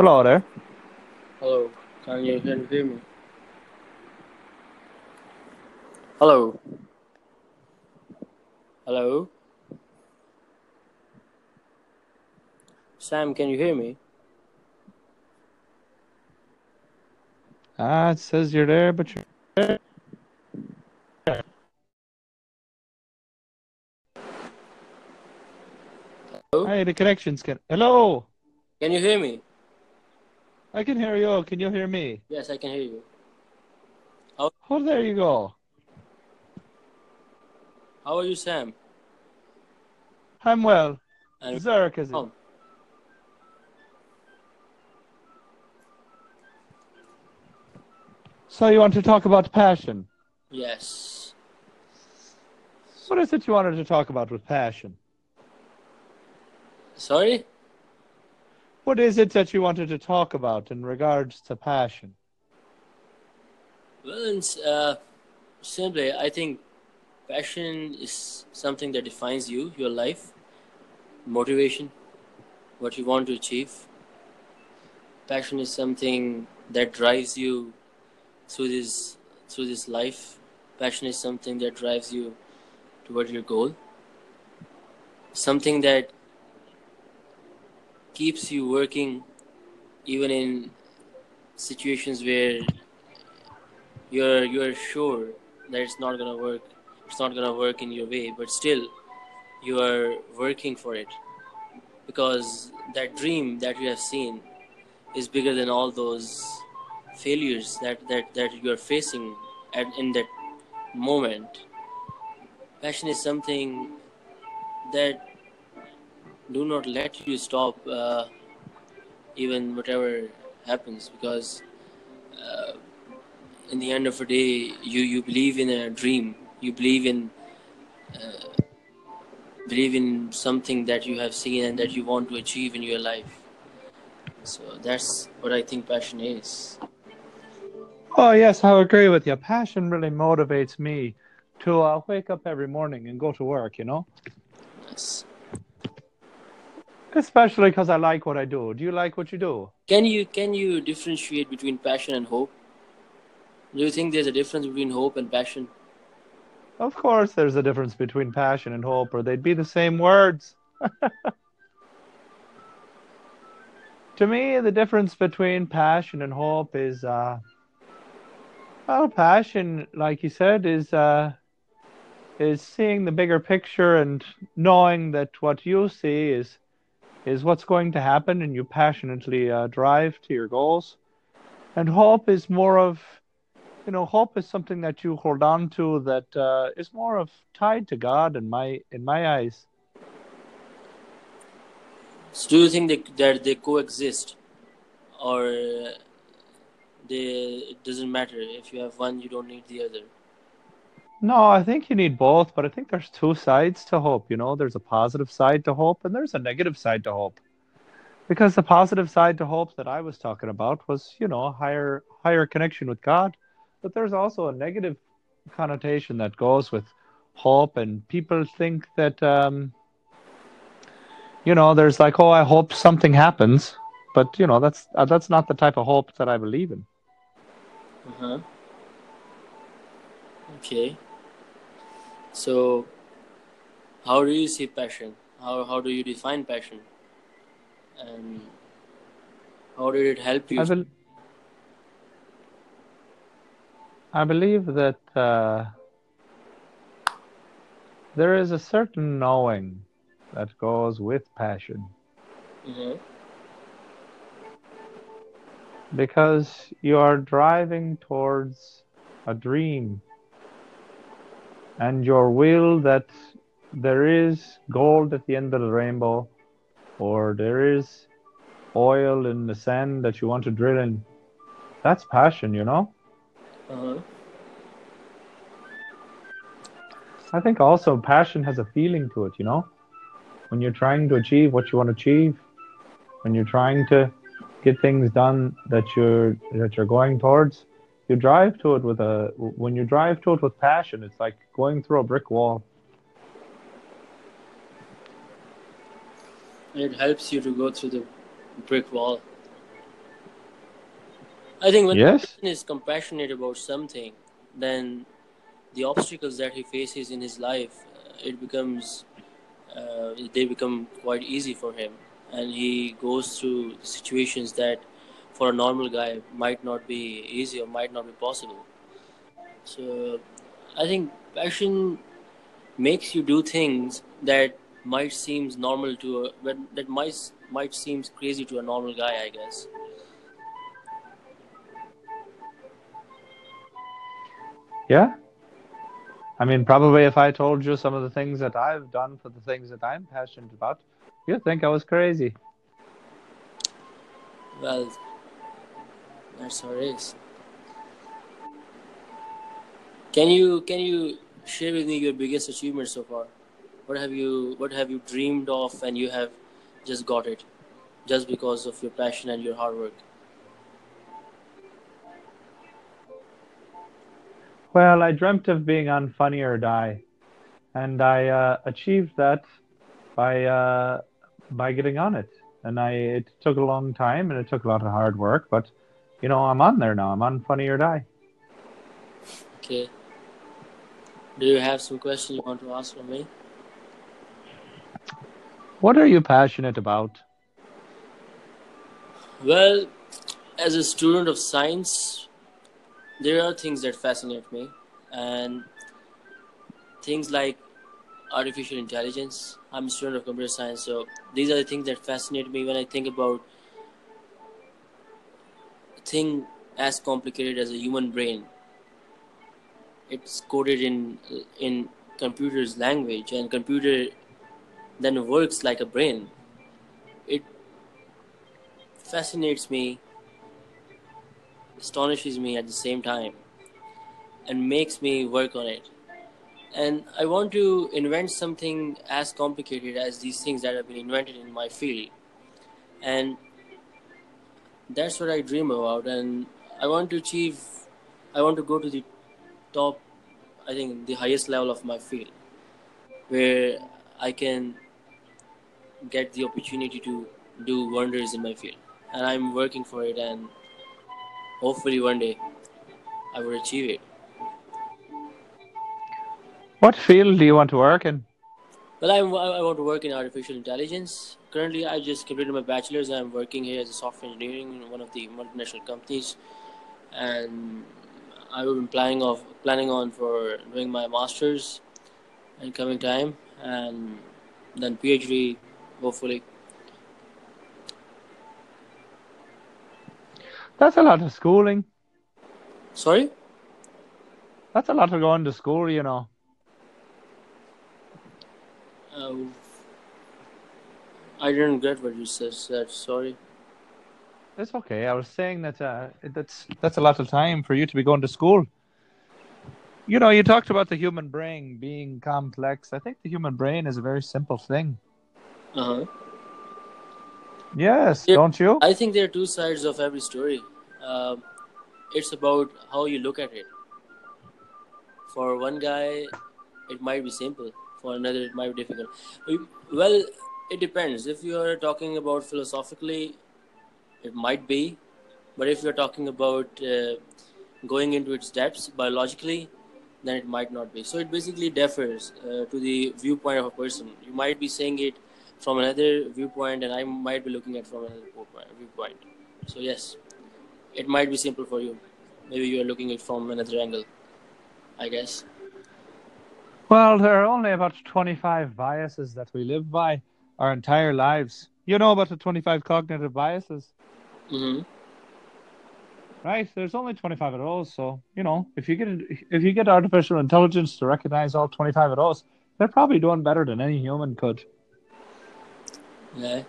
Hello there. Hello, can you, can you hear me? Hello. Hello. Sam, can you hear me? Ah, it says you're there, but you're there. Hello? Hey, the connection's can. Hello. Can you hear me? I can hear you. Can you hear me? Yes, I can hear you. Oh, there you go. How are you, Sam? I'm well. And Zurich is it? Oh. So you want to talk about passion? yes. What is it you wanted to talk about with passion? Sorry? What is it that you wanted to talk about in regards to passion? Well, uh, simply, I think passion is something that defines you, your life, motivation, what you want to achieve. Passion is something that drives you through this through this life. Passion is something that drives you toward your goal. Something that keeps you working even in situations where you're you're sure that it's not gonna work it's not gonna work in your way but still you are working for it. Because that dream that you have seen is bigger than all those failures that that, that you are facing at, in that moment. Passion is something that do not let you stop uh, even whatever happens because uh, in the end of the day you you believe in a dream you believe in uh, believe in something that you have seen and that you want to achieve in your life so that's what i think passion is Oh, yes, I agree with you. Passion really motivates me to uh, wake up every morning and go to work, you know? yes. Especially because I like what I do. Do you like what you do? can you can you differentiate between passion and hope do you think there's a difference between hope and passion Of course, there's a difference between passion and hope, or they'd be the same words. to me, the difference between passion and hope is, uh, well, passion, like you said, is uh, is seeing the bigger picture and knowing that what you see is is what's going to happen, and you passionately uh, drive to your goals. And hope is more of you know, hope is something that you hold on to that uh, is more of tied to God in my in my eyes. so do you think that, that they coexist or uh, they it doesn't matter if you have one you don't need the other No, I think you need both, but I think there's two sides to hope. You know, there's a positive side to hope and there's a negative side to hope. Because the positive side to hope that I was talking about was, you know, higher higher connection with God, but there's also a negative connotation that goes with hope, and people think that, um, you know, there's like, oh, I hope something happens, but you know, that's uh, that's not the type of hope that I believe in. uh-huh okay so how do you see passion? How, how do you define passion? And how did it help you? I bel I believe that uh, there is a certain knowing that goes with passion. Hmm because you are driving towards a dream and your will that there is gold at the end of the rainbow or there is oil in the sand that you want to drill in. That's passion, you know? uh-huh I think also passion has a feeling to it, you know? When you're trying to achieve what you want to achieve, when you're trying to get things done that you're that you're going towards, you drive to it with a when you drive to it with passion, it's like going through a brick wall. it helps you to go through the brick wall I think when Yes. a person is compassionate about something, then the obstacles that he faces in his life, uh, it becomes, uh, they become quite easy for him, and he goes through situations that, for a normal guy, might not be easy or might not be possible. So, I think passion makes you do things that might seems normal to a, but that might might seems crazy to a normal guy, I guess. Yeah. I mean, probably if I told you some of the things that I've done for the things that I'm passionate about, you'd think I was crazy. Well, that's it is. Can you can you share with me your biggest achievement so far? What have you what have you dreamed of and you have just got it, just because of your passion and your hard work? Well, I dreamt of being on Funny or Die, and I uh, achieved that by uh, by getting on it. And I it took a long time and it took a lot of hard work, but you know I'm on there now. I'm on Funny or Die. Okay. Do you have some questions you want to ask for me? What are you passionate about? Well, as a student of science, there are things that fascinate me, and things like artificial intelligence. I'm a student of computer science, so these are the things that fascinate me when I think about thing as complicated as a human brain. It's coded in in computer's language, and computer then works like a brain. It fascinates me, astonishes me at the same time, and makes me work on it. And I want to invent something as complicated as these things that have been invented in my field. And that's what I dream about. And I want to achieve, I want to go to the top, I think, the highest level of my field, where I can get the opportunity to do wonders in my field. And I'm working for it, and hopefully one day I will achieve it. What field do you want to work in? Well, I I want to work in artificial intelligence. Currently, I just completed my bachelor's. I'm working here as a software engineering in one of the multinational companies, and I've been planning of planning on for doing my master's in coming time, and then PhD, hopefully. That's a lot of schooling. Sorry. That's a lot of going to school, you know. Uh, I didn't get what you said. said. Sorry. It's okay. I was saying that uh, that's that's a lot of time for you to be going to school. You know, you talked about the human brain being complex. I think the human brain is a very simple thing. Uh huh. Yes, Yeah. don't you? I think there are two sides of every story. Um, it's about how you look at it. For one guy, it might be simple. For another, it might be difficult. Well, it depends. If you are talking about philosophically, it might be. But if you're talking about uh, going into its depths biologically, then it might not be. So it basically differs uh, to the viewpoint of a person. You might be saying it from another viewpoint, and I might be looking at from another viewpoint. viewpoint. So yes, it might be simple for you. Maybe you are looking at it from another angle. I guess. Well, there are only about 25 biases that we live by our entire lives. You know about the 25 cognitive biases, hmm right? There's only 25 of those, so you know, if you get if you get artificial intelligence to recognize all 25 of those, they're probably doing better than any human could. Yeah.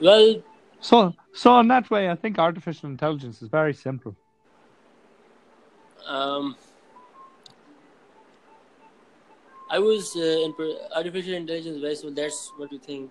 Well, So, so in that way, I think artificial intelligence is very simple. um, I was uh, in artificial intelligence. Very so that's what you think